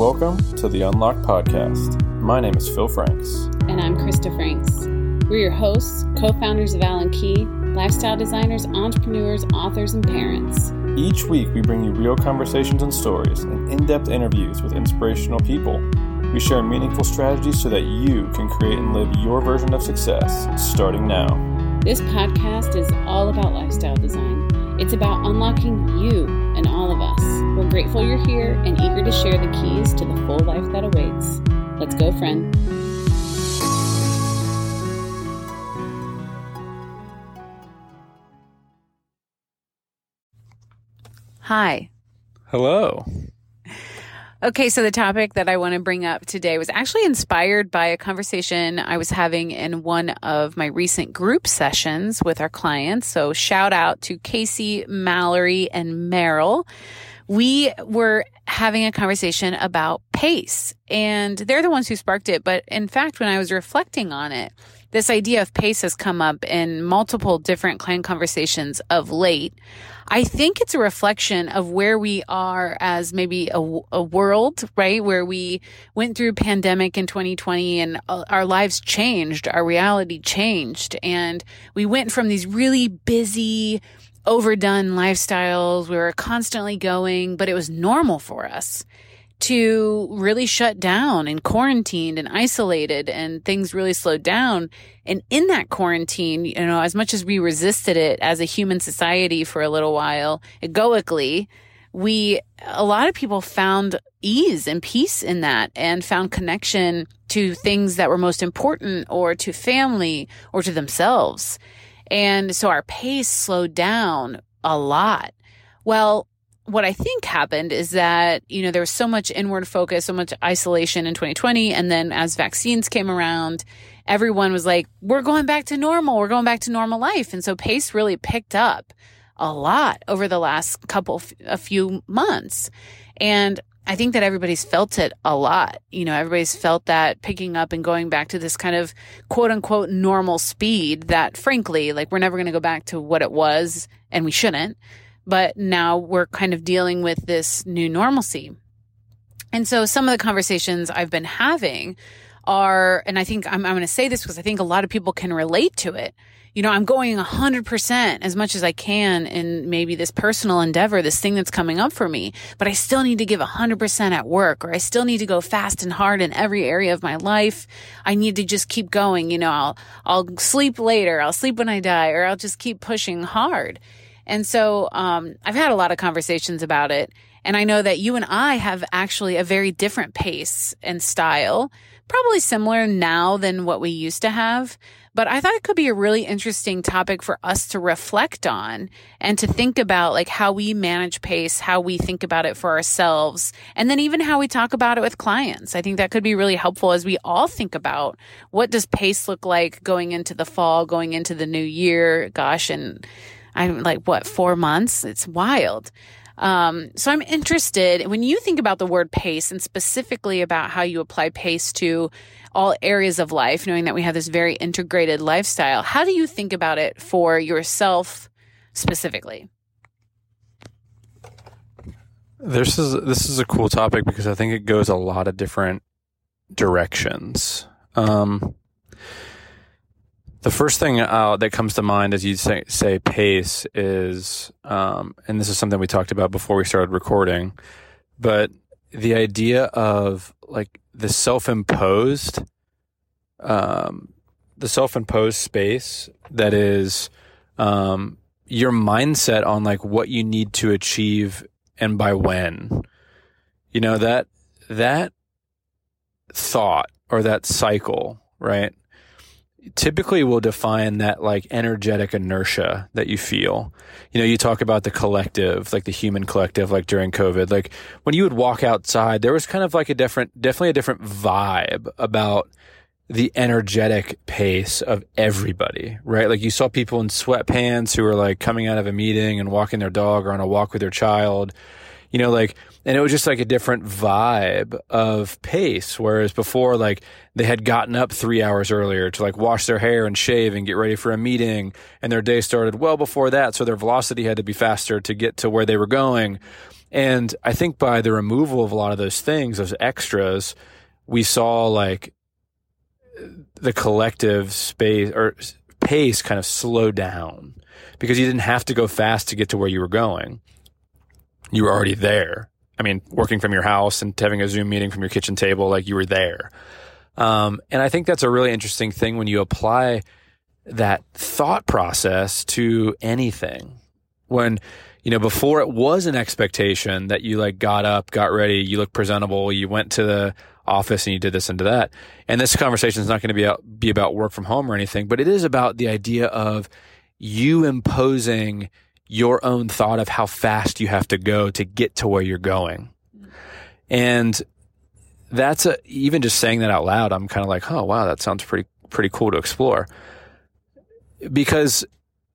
Welcome to the Unlock Podcast. My name is Phil Franks. And I'm Krista Franks. We're your hosts, co founders of Owl & Key, lifestyle designers, entrepreneurs, authors, and parents. Each week, we bring you real conversations and stories and in depth interviews with inspirational people. We share meaningful strategies so that you can create and live your version of success starting now. This podcast is all about lifestyle design. It's about unlocking you and all of us. We're grateful you're here and eager to share the keys to the full life that awaits. Let's go, friend. Hi. Hello. Okay, so the topic that I want to bring up today was actually inspired by a conversation I was having in one of my recent group sessions with our clients. So shout out to Casey, Mallory, and Meryl. We were having a conversation about pace and they're the ones who sparked it. But in fact, when I was reflecting on it, this idea of pace has come up in multiple different client conversations of late. I think it's a reflection of where we are as maybe a, a world, right? Where we went through pandemic in 2020 and our lives changed, our reality changed, and we went from these really busy, overdone lifestyles. We were constantly going, but it was normal for us to really shut down and quarantined and isolated and things really slowed down. And in that quarantine, you know, as much as we resisted it as a human society for a little while, egoically, we, a lot of people found ease and peace in that and found connection to things that were most important or to family or to themselves. And so our pace slowed down a lot. Well, what I think happened is that, you know, there was so much inward focus, so much isolation in 2020. And then as vaccines came around, everyone was like, we're going back to normal. We're going back to normal life. And so pace really picked up a lot over the last couple, a few months. And I think that everybody's felt it a lot. You know, everybody's felt that picking up and going back to this kind of quote unquote normal speed that frankly, like we're never going to go back to what it was and we shouldn't but now we're kind of dealing with this new normalcy. And so some of the conversations I've been having are, and I think I'm, I'm going to say this because I think a lot of people can relate to it. You know, I'm going 100% as much as I can in maybe this personal endeavor, this thing that's coming up for me, but I still need to give 100% at work or I still need to go fast and hard in every area of my life. I need to just keep going. You know, I'll, I'll sleep later. I'll sleep when I die or I'll just keep pushing hard. And so um, I've had a lot of conversations about it. And I know that you and I have actually a very different pace and style, probably similar now than what we used to have. But I thought it could be a really interesting topic for us to reflect on and to think about like how we manage pace, how we think about it for ourselves, and then even how we talk about it with clients. I think that could be really helpful as we all think about what does pace look like going into the fall, going into the new year. Gosh, and I'm like, what, four months? It's wild. Um, so I'm interested when you think about the word pace and specifically about how you apply pace to all areas of life, knowing that we have this very integrated lifestyle. How do you think about it for yourself specifically? This is this is a cool topic because I think it goes a lot of different directions. Um, the first thing uh, that comes to mind as you say, say pace is, um, and this is something we talked about before we started recording, but the idea of like the self-imposed, um, the self-imposed space that is um, your mindset on like what you need to achieve and by when. You know that that thought or that cycle, right? Typically will define that like energetic inertia that you feel. You know, you talk about the collective, like the human collective, like during COVID, like when you would walk outside, there was kind of like a different, definitely a different vibe about the energetic pace of everybody, right? Like you saw people in sweatpants who were like coming out of a meeting and walking their dog or on a walk with their child you know, like, and it was just like a different vibe of pace. Whereas before, like, they had gotten up three hours earlier to like wash their hair and shave and get ready for a meeting. And their day started well before that. So their velocity had to be faster to get to where they were going. And I think by the removal of a lot of those things, those extras, we saw like the collective space or pace kind of slow down because you didn't have to go fast to get to where you were going. You were already there. I mean, working from your house and having a Zoom meeting from your kitchen table, like you were there. Um, and I think that's a really interesting thing when you apply that thought process to anything. When, you know, before it was an expectation that you like got up, got ready, you look presentable, you went to the office and you did this and did that. And this conversation is not going to be be about work from home or anything, but it is about the idea of you imposing your own thought of how fast you have to go to get to where you're going. And that's a, even just saying that out loud, I'm kind of like, oh, wow, that sounds pretty, pretty cool to explore. Because,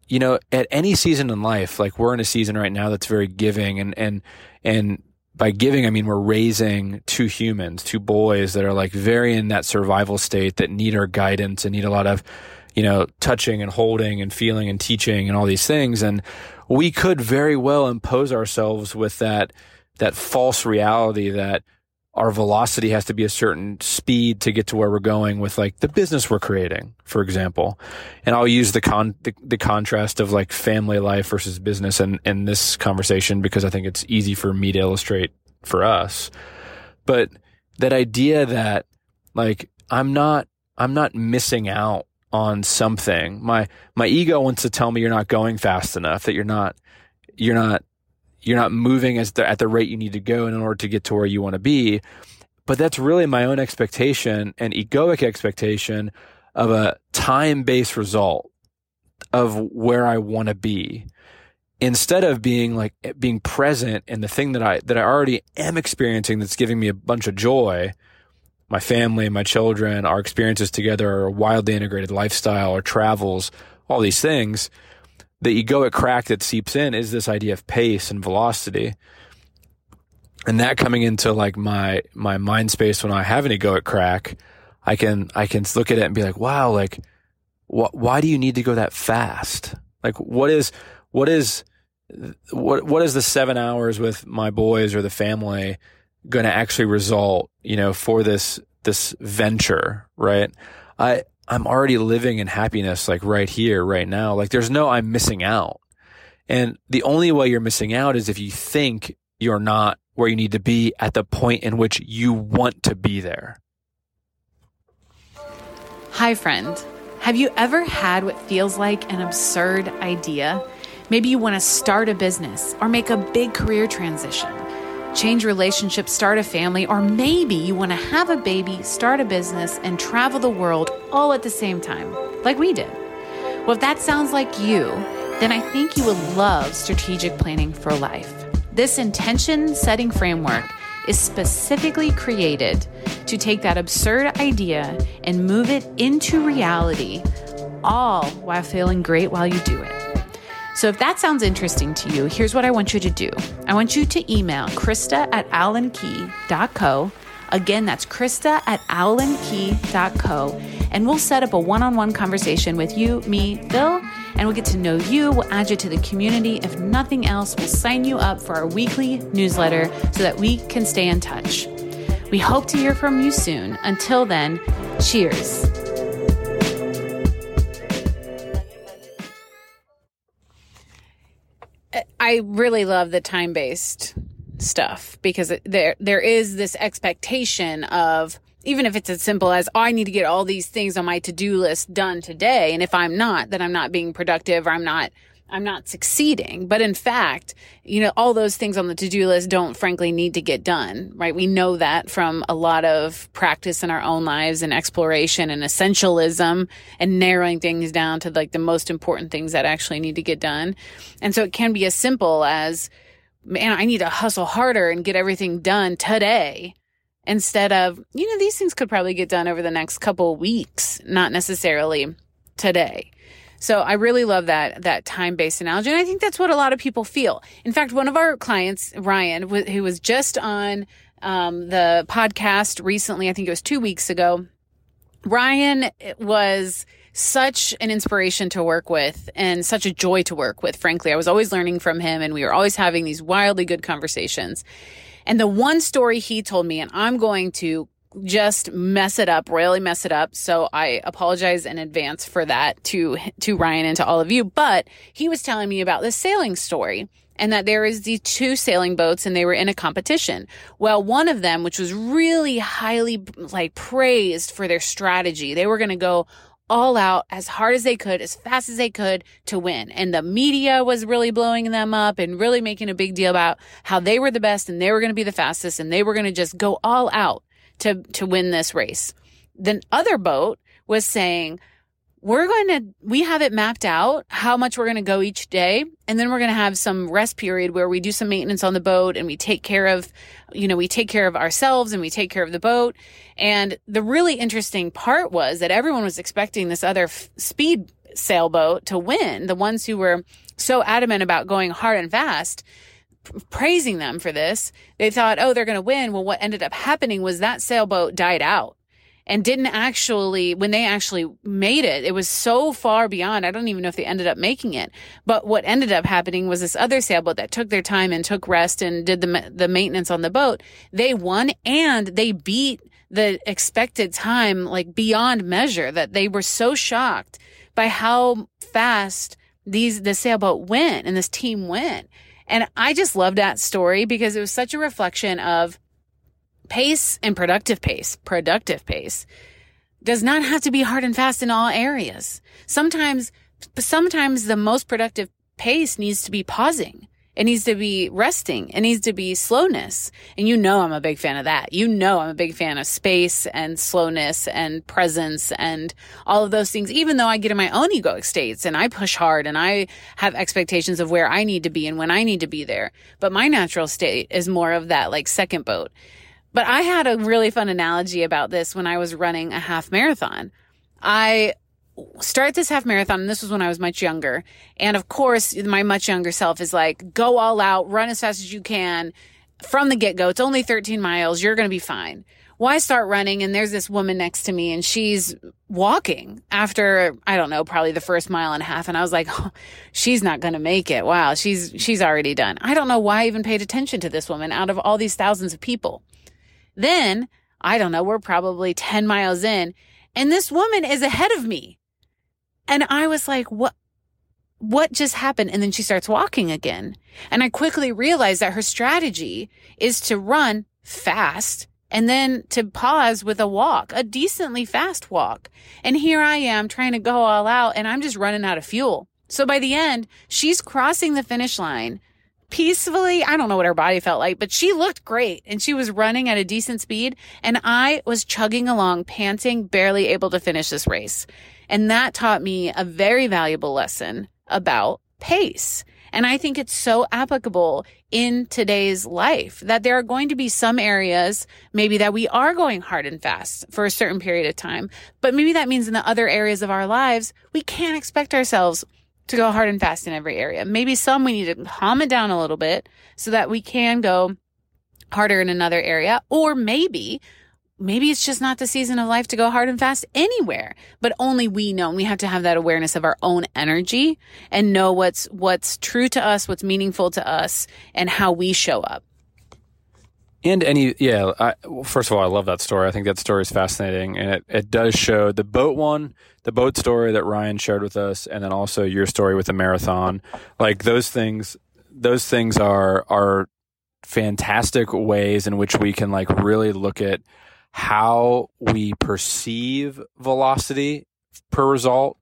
you know, at any season in life, like we're in a season right now that's very giving and, and, and by giving, I mean, we're raising two humans, two boys that are like very in that survival state that need our guidance and need a lot of, you know, touching and holding and feeling and teaching and all these things. And we could very well impose ourselves with that, that false reality that our velocity has to be a certain speed to get to where we're going with like the business we're creating, for example. And I'll use the con, the, the contrast of like family life versus business in, in this conversation because I think it's easy for me to illustrate for us. But that idea that like I'm not, I'm not missing out on something. My, my ego wants to tell me you're not going fast enough, that you're not, you're not you're not moving as the, at the rate you need to go in order to get to where you want to be. But that's really my own expectation and egoic expectation of a time based result of where I want to be instead of being like being present in the thing that I, that I already am experiencing that's giving me a bunch of joy. My family, my children, our experiences together, our wildly integrated lifestyle, our travels, all these things the egoic crack that seeps in is this idea of pace and velocity. And that coming into like my, my mind space when I have an egoic crack, I can, I can look at it and be like, wow, like, wh- why do you need to go that fast? Like, what is, what is, what, what is the seven hours with my boys or the family going to actually result, you know, for this, this venture, right? I, I'm already living in happiness, like right here, right now. Like there's no, I'm missing out. And the only way you're missing out is if you think you're not where you need to be at the point in which you want to be there. Hi, friend. Have you ever had what feels like an absurd idea? Maybe you want to start a business or make a big career transition change relationships, start a family, or maybe you want to have a baby, start a business, and travel the world all at the same time, like we did. Well, if that sounds like you, then I think you would love strategic planning for life. This intention setting framework is specifically created to take that absurd idea and move it into reality, all while feeling great while you do it. So if that sounds interesting to you, here's what I want you to do. I want you to email Krista at owlandkey.co. Again, that's Krista at owlandkey.co. And we'll set up a one on one conversation with you, me, Phil, and we'll get to know you. We'll add you to the community. If nothing else, we'll sign you up for our weekly newsletter so that we can stay in touch. We hope to hear from you soon. Until then, cheers. I really love the time based stuff because there there is this expectation of even if it's as simple as oh, I need to get all these things on my to do list done today, and if I'm not, then I'm not being productive or I'm not I'm not succeeding. But in fact, you know, all those things on the to do list don't frankly need to get done, right? We know that from a lot of practice in our own lives and exploration and essentialism and narrowing things down to like the most important things that actually need to get done. And so it can be as simple as, man, I need to hustle harder and get everything done today instead of, you know, these things could probably get done over the next couple weeks, not necessarily today. So I really love that that time based analogy, and I think that's what a lot of people feel. In fact, one of our clients, Ryan, who was just on um, the podcast recently, I think it was two weeks ago. Ryan was such an inspiration to work with and such a joy to work with. Frankly, I was always learning from him and we were always having these wildly good conversations. And the one story he told me, and I'm going to just mess it up, really mess it up. So I apologize in advance for that to, to Ryan and to all of you. But he was telling me about this sailing story and that there is these two sailing boats and they were in a competition. Well, one of them, which was really highly like praised for their strategy, they were going to go all out as hard as they could, as fast as they could to win. And the media was really blowing them up and really making a big deal about how they were the best and they were going to be the fastest and they were going to just go all out to, to win this race. The other boat was saying, we're going to, we have it mapped out how much we're going to go each day. And then we're going to have some rest period where we do some maintenance on the boat and we take care of, you know, we take care of ourselves and we take care of the boat. And the really interesting part was that everyone was expecting this other f- speed sailboat to win. The ones who were so adamant about going hard and fast, praising them for this. They thought, oh, they're going to win. Well, what ended up happening was that sailboat died out and didn't actually, when they actually made it, it was so far beyond. I don't even know if they ended up making it. But what ended up happening was this other sailboat that took their time and took rest and did the, the maintenance on the boat. They won and they beat the expected time like beyond measure that they were so shocked by how fast these, the sailboat went and this team went. And I just love that story because it was such a reflection of pace and productive pace, productive pace does not have to be hard and fast in all areas. Sometimes, sometimes the most productive pace needs to be pausing. It needs to be resting. It needs to be slowness. And you know, I'm a big fan of that. You know, I'm a big fan of space and slowness and presence and all of those things, even though I get in my own egoic states and I push hard and I have expectations of where I need to be and when I need to be there. But my natural state is more of that like second boat. But I had a really fun analogy about this when I was running a half marathon. I start this half marathon, and this was when I was much younger. And of course, my much younger self is like, go all out, run as fast as you can from the get go. It's only 13 miles. You're going to be fine. Well, start running and there's this woman next to me and she's walking after, I don't know, probably the first mile and a half. And I was like, oh, she's not going to make it. Wow. She's, she's already done. I don't know why I even paid attention to this woman out of all these thousands of people. Then, I don't know, we're probably 10 miles in and this woman is ahead of me. And I was like, what? What just happened? And then she starts walking again. And I quickly realized that her strategy is to run fast and then to pause with a walk, a decently fast walk. And here I am trying to go all out and I'm just running out of fuel. So by the end, she's crossing the finish line peacefully. I don't know what her body felt like, but she looked great and she was running at a decent speed. And I was chugging along, panting, barely able to finish this race. And that taught me a very valuable lesson about pace. And I think it's so applicable in today's life that there are going to be some areas maybe that we are going hard and fast for a certain period of time. But maybe that means in the other areas of our lives, we can't expect ourselves to go hard and fast in every area. Maybe some we need to calm it down a little bit so that we can go harder in another area. Or maybe, maybe it's just not the season of life to go hard and fast anywhere, but only we know. And we have to have that awareness of our own energy and know what's, what's true to us, what's meaningful to us and how we show up. And any, yeah, I, first of all, I love that story. I think that story is fascinating. And it, it does show the boat one, the boat story that Ryan shared with us, and then also your story with the marathon. Like those things, those things are, are fantastic ways in which we can like really look at how we perceive velocity per result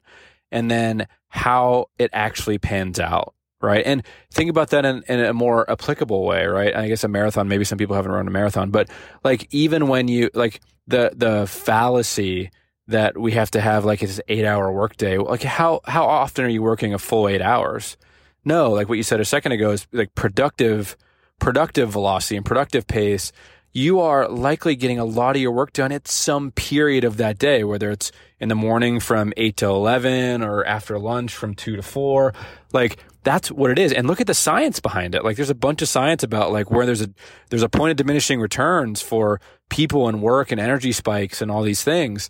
and then how it actually pans out right? And think about that in, in, a more applicable way, right? I guess a marathon, maybe some people haven't run a marathon, but like even when you like the the fallacy that we have to have like this eight hour workday, like how how often are you working a full eight hours? No, like what you said a second ago is like productive productive velocity and productive pace you are likely getting a lot of your work done at some period of that day, whether it's in the morning from 8 to 11 or after lunch from 2 to 4. Like that's what it is. And look at the science behind it. Like there's a bunch of science about like where there's a there's a point of diminishing returns for people and work and energy spikes and all these things.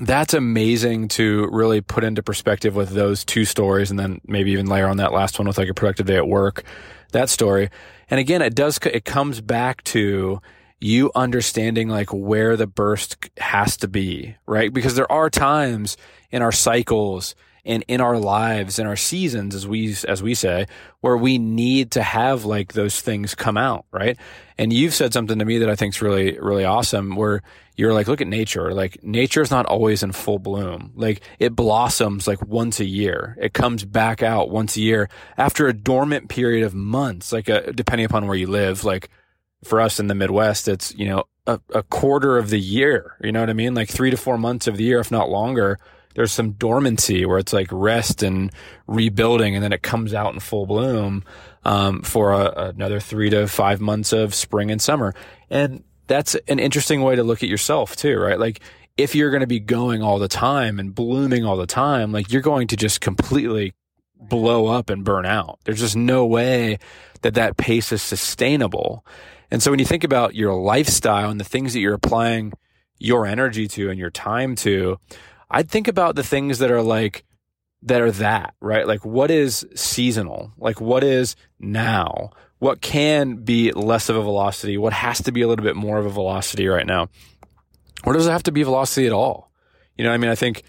that's amazing to really put into perspective with those two stories and then maybe even layer on that last one with like a productive day at work that story and again it does it comes back to you understanding like where the burst has to be right? Because there are times in our cycles and in our lives in our seasons as we as we say where we need to have like those things come out right? And you've said something to me that i think is really really awesome where you're like look at nature. Like nature is not always in full bloom. Like it blossoms like once a year. It comes back out once a year. After a dormant period of months like uh, depending upon where you live like for us in the midwest it's you know a, a quarter of the year. You know what i mean? Like three to four months of the year if not longer there's some dormancy where it's like rest and rebuilding, and then it comes out in full bloom um, for a, another three to five months of spring and summer. And that's an interesting way to look at yourself too, right? Like if you're going to be going all the time and blooming all the time, like you're going to just completely blow up and burn out. There's just no way that that pace is sustainable. And so when you think about your lifestyle and the things that you're applying your energy to and your time to, I'd think about the things that are like, that are that, right? Like what is seasonal? Like what is now? What can be less of a velocity? What has to be a little bit more of a velocity right now? Or does it have to be velocity at all? You know, I mean, I think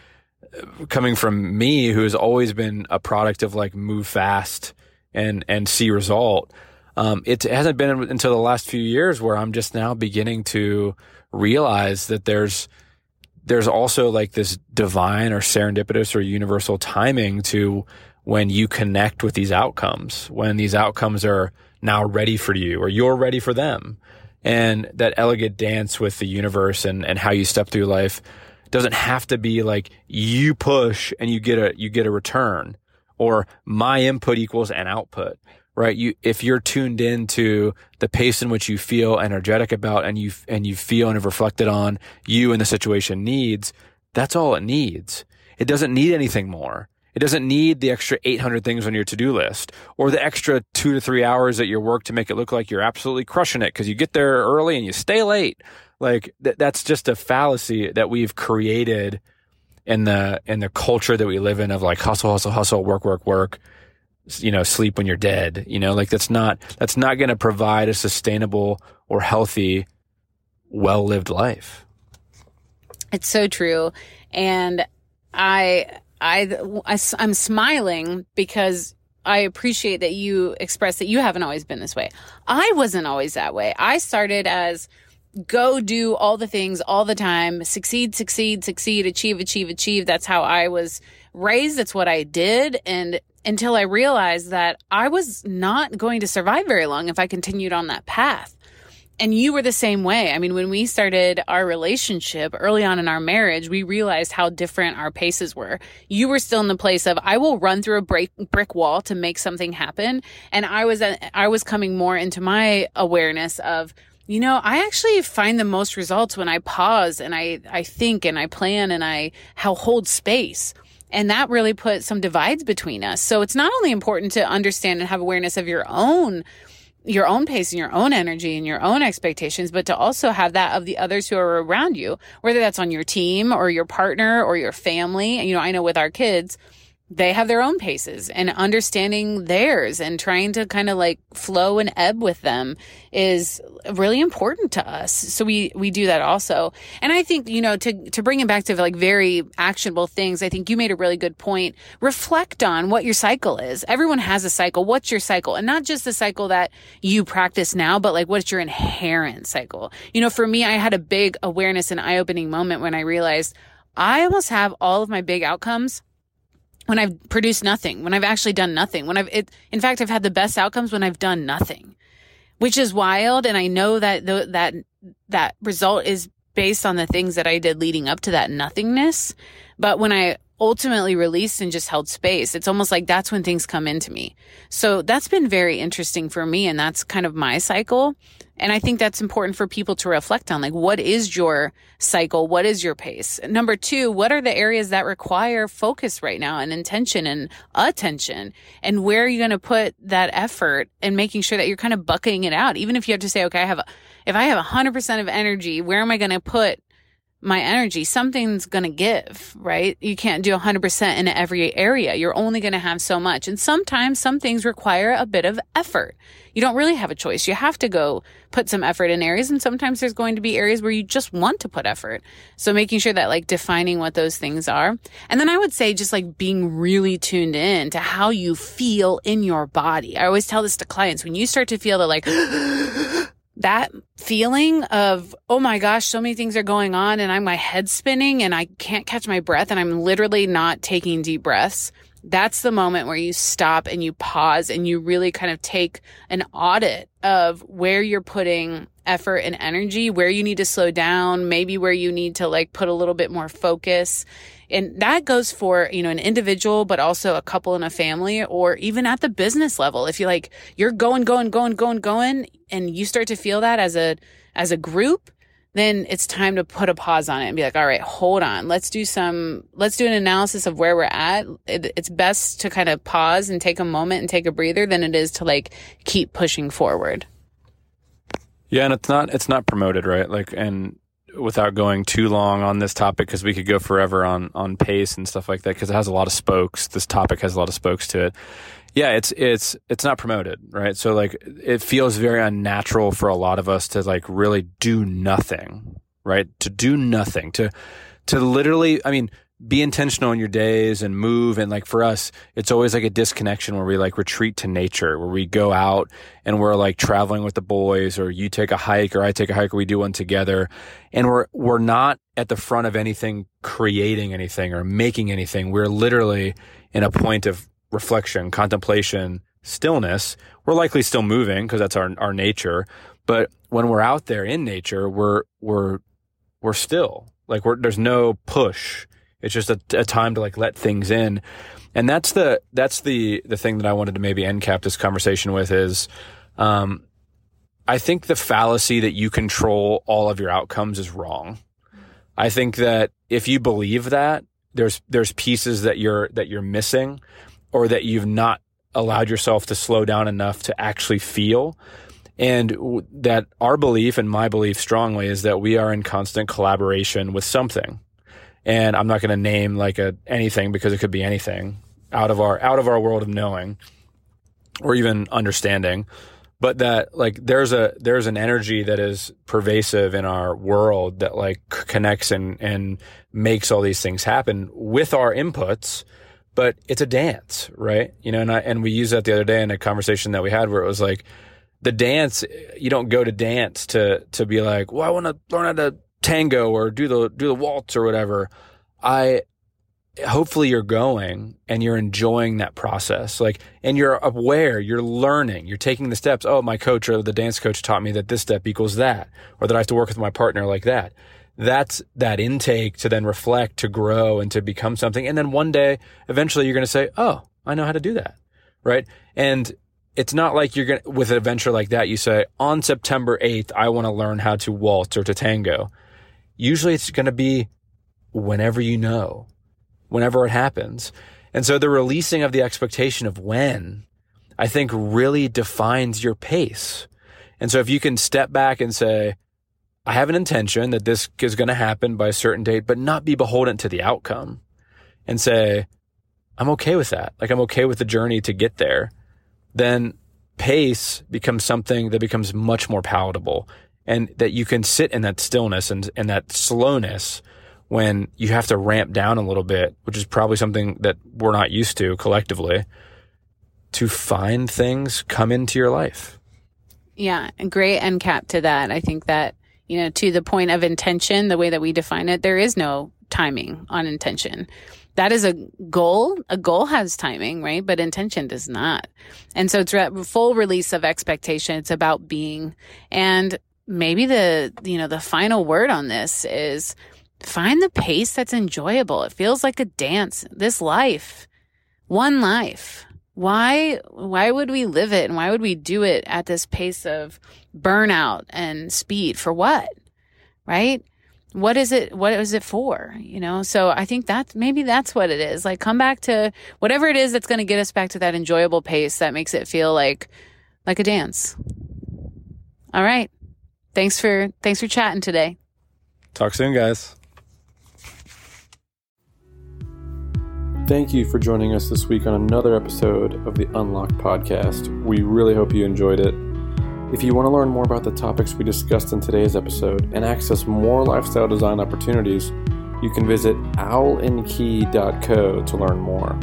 uh, coming from me, who has always been a product of like move fast and, and see result, um, it hasn't been until the last few years where I'm just now beginning to realize that there's, there's also like this divine or serendipitous or universal timing to when you connect with these outcomes, when these outcomes are now ready for you or you're ready for them. And that elegant dance with the universe and, and how you step through life doesn't have to be like you push and you get a, you get a return or my input equals an output right? You, if you're tuned in to the pace in which you feel energetic about and you, and you feel and have reflected on you and the situation needs, that's all it needs. It doesn't need anything more. It doesn't need the extra 800 things on your to-do list or the extra two to three hours at your work to make it look like you're absolutely crushing it because you get there early and you stay late. Like th- that's just a fallacy that we've created in the, in the culture that we live in of like hustle, hustle, hustle, work, work, work you know, sleep when you're dead. You know, like that's not, that's not going to provide a sustainable or healthy, well lived life. It's so true. And I, I, I, I'm smiling because I appreciate that you express that you haven't always been this way. I wasn't always that way. I started as go do all the things all the time, succeed, succeed, succeed, achieve, achieve, achieve. That's how I was raised. That's what I did. And until I realized that I was not going to survive very long if I continued on that path. And you were the same way. I mean, when we started our relationship early on in our marriage, we realized how different our paces were. You were still in the place of, I will run through a break, brick wall to make something happen. And I was, uh, I was coming more into my awareness of, you know, I actually find the most results when I pause and I, I think and I plan and I how hold space. And that really put some divides between us. So it's not only important to understand and have awareness of your own your own pace and your own energy and your own expectations, but to also have that of the others who are around you, whether that's on your team or your partner or your family. You know, I know with our kids, they have their own paces and understanding theirs and trying to kind of like flow and ebb with them is really important to us. So we, we do that also. And I think, you know, to, to bring it back to like very actionable things, I think you made a really good point. Reflect on what your cycle is. Everyone has a cycle. What's your cycle? And not just the cycle that you practice now, but like what's your inherent cycle? You know, for me, I had a big awareness and eye opening moment when I realized I almost have all of my big outcomes when I've produced nothing, when I've actually done nothing, when I've, it, in fact, I've had the best outcomes when I've done nothing, which is wild. And I know that the, that, that result is based on the things that I did leading up to that nothingness. But when I ultimately released and just held space, it's almost like that's when things come into me. So that's been very interesting for me. And that's kind of my cycle. And I think that's important for people to reflect on. Like, what is your cycle? What is your pace? Number two, what are the areas that require focus right now and intention and attention? And where are you going to put that effort and making sure that you're kind of bucking it out? Even if you have to say, okay, I have, if I have 100% of energy, where am I going to put my energy, something's going to give, right? You can't do 100% in every area. You're only going to have so much. And sometimes some things require a bit of effort. You don't really have a choice. You have to go put some effort in areas. And sometimes there's going to be areas where you just want to put effort. So making sure that like defining what those things are. And then I would say just like being really tuned in to how you feel in your body. I always tell this to clients when you start to feel that like, that feeling of, oh my gosh, so many things are going on and I'm my head spinning and I can't catch my breath and I'm literally not taking deep breaths. That's the moment where you stop and you pause and you really kind of take an audit of where you're putting effort and energy, where you need to slow down, maybe where you need to like put a little bit more focus and that goes for, you know, an individual, but also a couple in a family or even at the business level. If you like, you're going, going, going, going, going, and you start to feel that as a, as a group, then it's time to put a pause on it and be like, all right, hold on. Let's do some, let's do an analysis of where we're at. It, it's best to kind of pause and take a moment and take a breather than it is to like keep pushing forward. Yeah. And it's not, it's not promoted, right? Like, and without going too long on this topic because we could go forever on on pace and stuff like that because it has a lot of spokes. This topic has a lot of spokes to it. Yeah, it's it's it's not promoted, right? So like it feels very unnatural for a lot of us to like really do nothing, right? To do nothing, to to literally, I mean, be intentional in your days and move. And like for us, it's always like a disconnection where we like retreat to nature, where we go out and we're like traveling with the boys or you take a hike or I take a hike or we do one together. And we're, we're not at the front of anything, creating anything or making anything. We're literally in a point of reflection, contemplation, stillness. We're likely still moving because that's our, our nature. But when we're out there in nature, we're, we're, we're still like we're, there's no push it's just a, a time to like let things in. And that's the, that's the, the thing that I wanted to maybe end cap this conversation with is, um, I think the fallacy that you control all of your outcomes is wrong. I think that if you believe that, there's there's pieces that you're that you're missing or that you've not allowed yourself to slow down enough to actually feel. And that our belief and my belief strongly is that we are in constant collaboration with something and I'm not going to name like a anything because it could be anything out of our out of our world of knowing or even understanding. But that like there's a there's an energy that is pervasive in our world that like connects and and makes all these things happen with our inputs but it's a dance right? You know and I, and we used that the other day in a conversation that we had where it was like the dance you don't go to dance to to be like well I want to learn how to tango or do the do the waltz or whatever, I hopefully you're going and you're enjoying that process. Like and you're aware, you're learning, you're taking the steps. Oh, my coach or the dance coach taught me that this step equals that or that I have to work with my partner like that. That's that intake to then reflect, to grow and to become something. And then one day, eventually you're going to say, "Oh, I know how to do that." Right? And it's not like you're going to, with an adventure like that, you say, on September 8th, I want to learn how to waltz or to tango usually it's going to be whenever you know, whenever it happens. And so the releasing of the expectation of when, I think really defines your pace. And so if you can step back and say, I have an intention that this is going to happen by a certain date, but not be beholden to the outcome and say, I'm okay with that. Like I'm okay with the journey to get there. Then pace becomes something that becomes much more palatable and that you can sit in that stillness and, and that slowness when you have to ramp down a little bit, which is probably something that we're not used to collectively, to find things come into your life. Yeah, great end cap to that. I think that, you know, to the point of intention, the way that we define it, there is no timing on intention. That is a goal. A goal has timing, right? But intention does not. And so it's re- full release of expectation. It's about being. And maybe the you know the final word on this is find the pace that's enjoyable. It feels like a dance. This life, one life. Why why would we live it and why would we do it at this pace of burnout and speed for what? Right? What is it what is it for? You know? So I think that maybe that's what it is. Like come back to whatever it is that's going to get us back to that enjoyable pace that makes it feel like like a dance. All right. Thanks for thanks for chatting today. Talk soon, guys. Thank you for joining us this week on another episode of the Unlock podcast. We really hope you enjoyed it. If you want to learn more about the topics we discussed in today's episode and access more lifestyle design opportunities, you can visit owlandkey.co to learn more.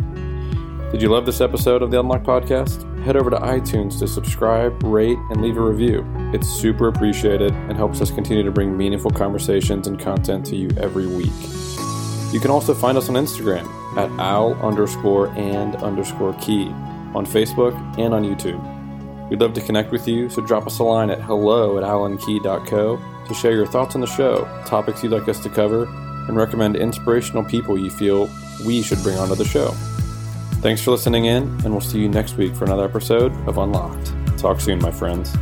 Did you love this episode of the Unlock Podcast? Head over to iTunes to subscribe, rate, and leave a review. It's super appreciated and helps us continue to bring meaningful conversations and content to you every week. You can also find us on Instagram at owl underscore and underscore key, on Facebook, and on YouTube. We'd love to connect with you, so drop us a line at hello at owlandkey.co to share your thoughts on the show, topics you'd like us to cover, and recommend inspirational people you feel we should bring onto the show. Thanks for listening in, and we'll see you next week for another episode of Unlocked. Talk soon, my friends.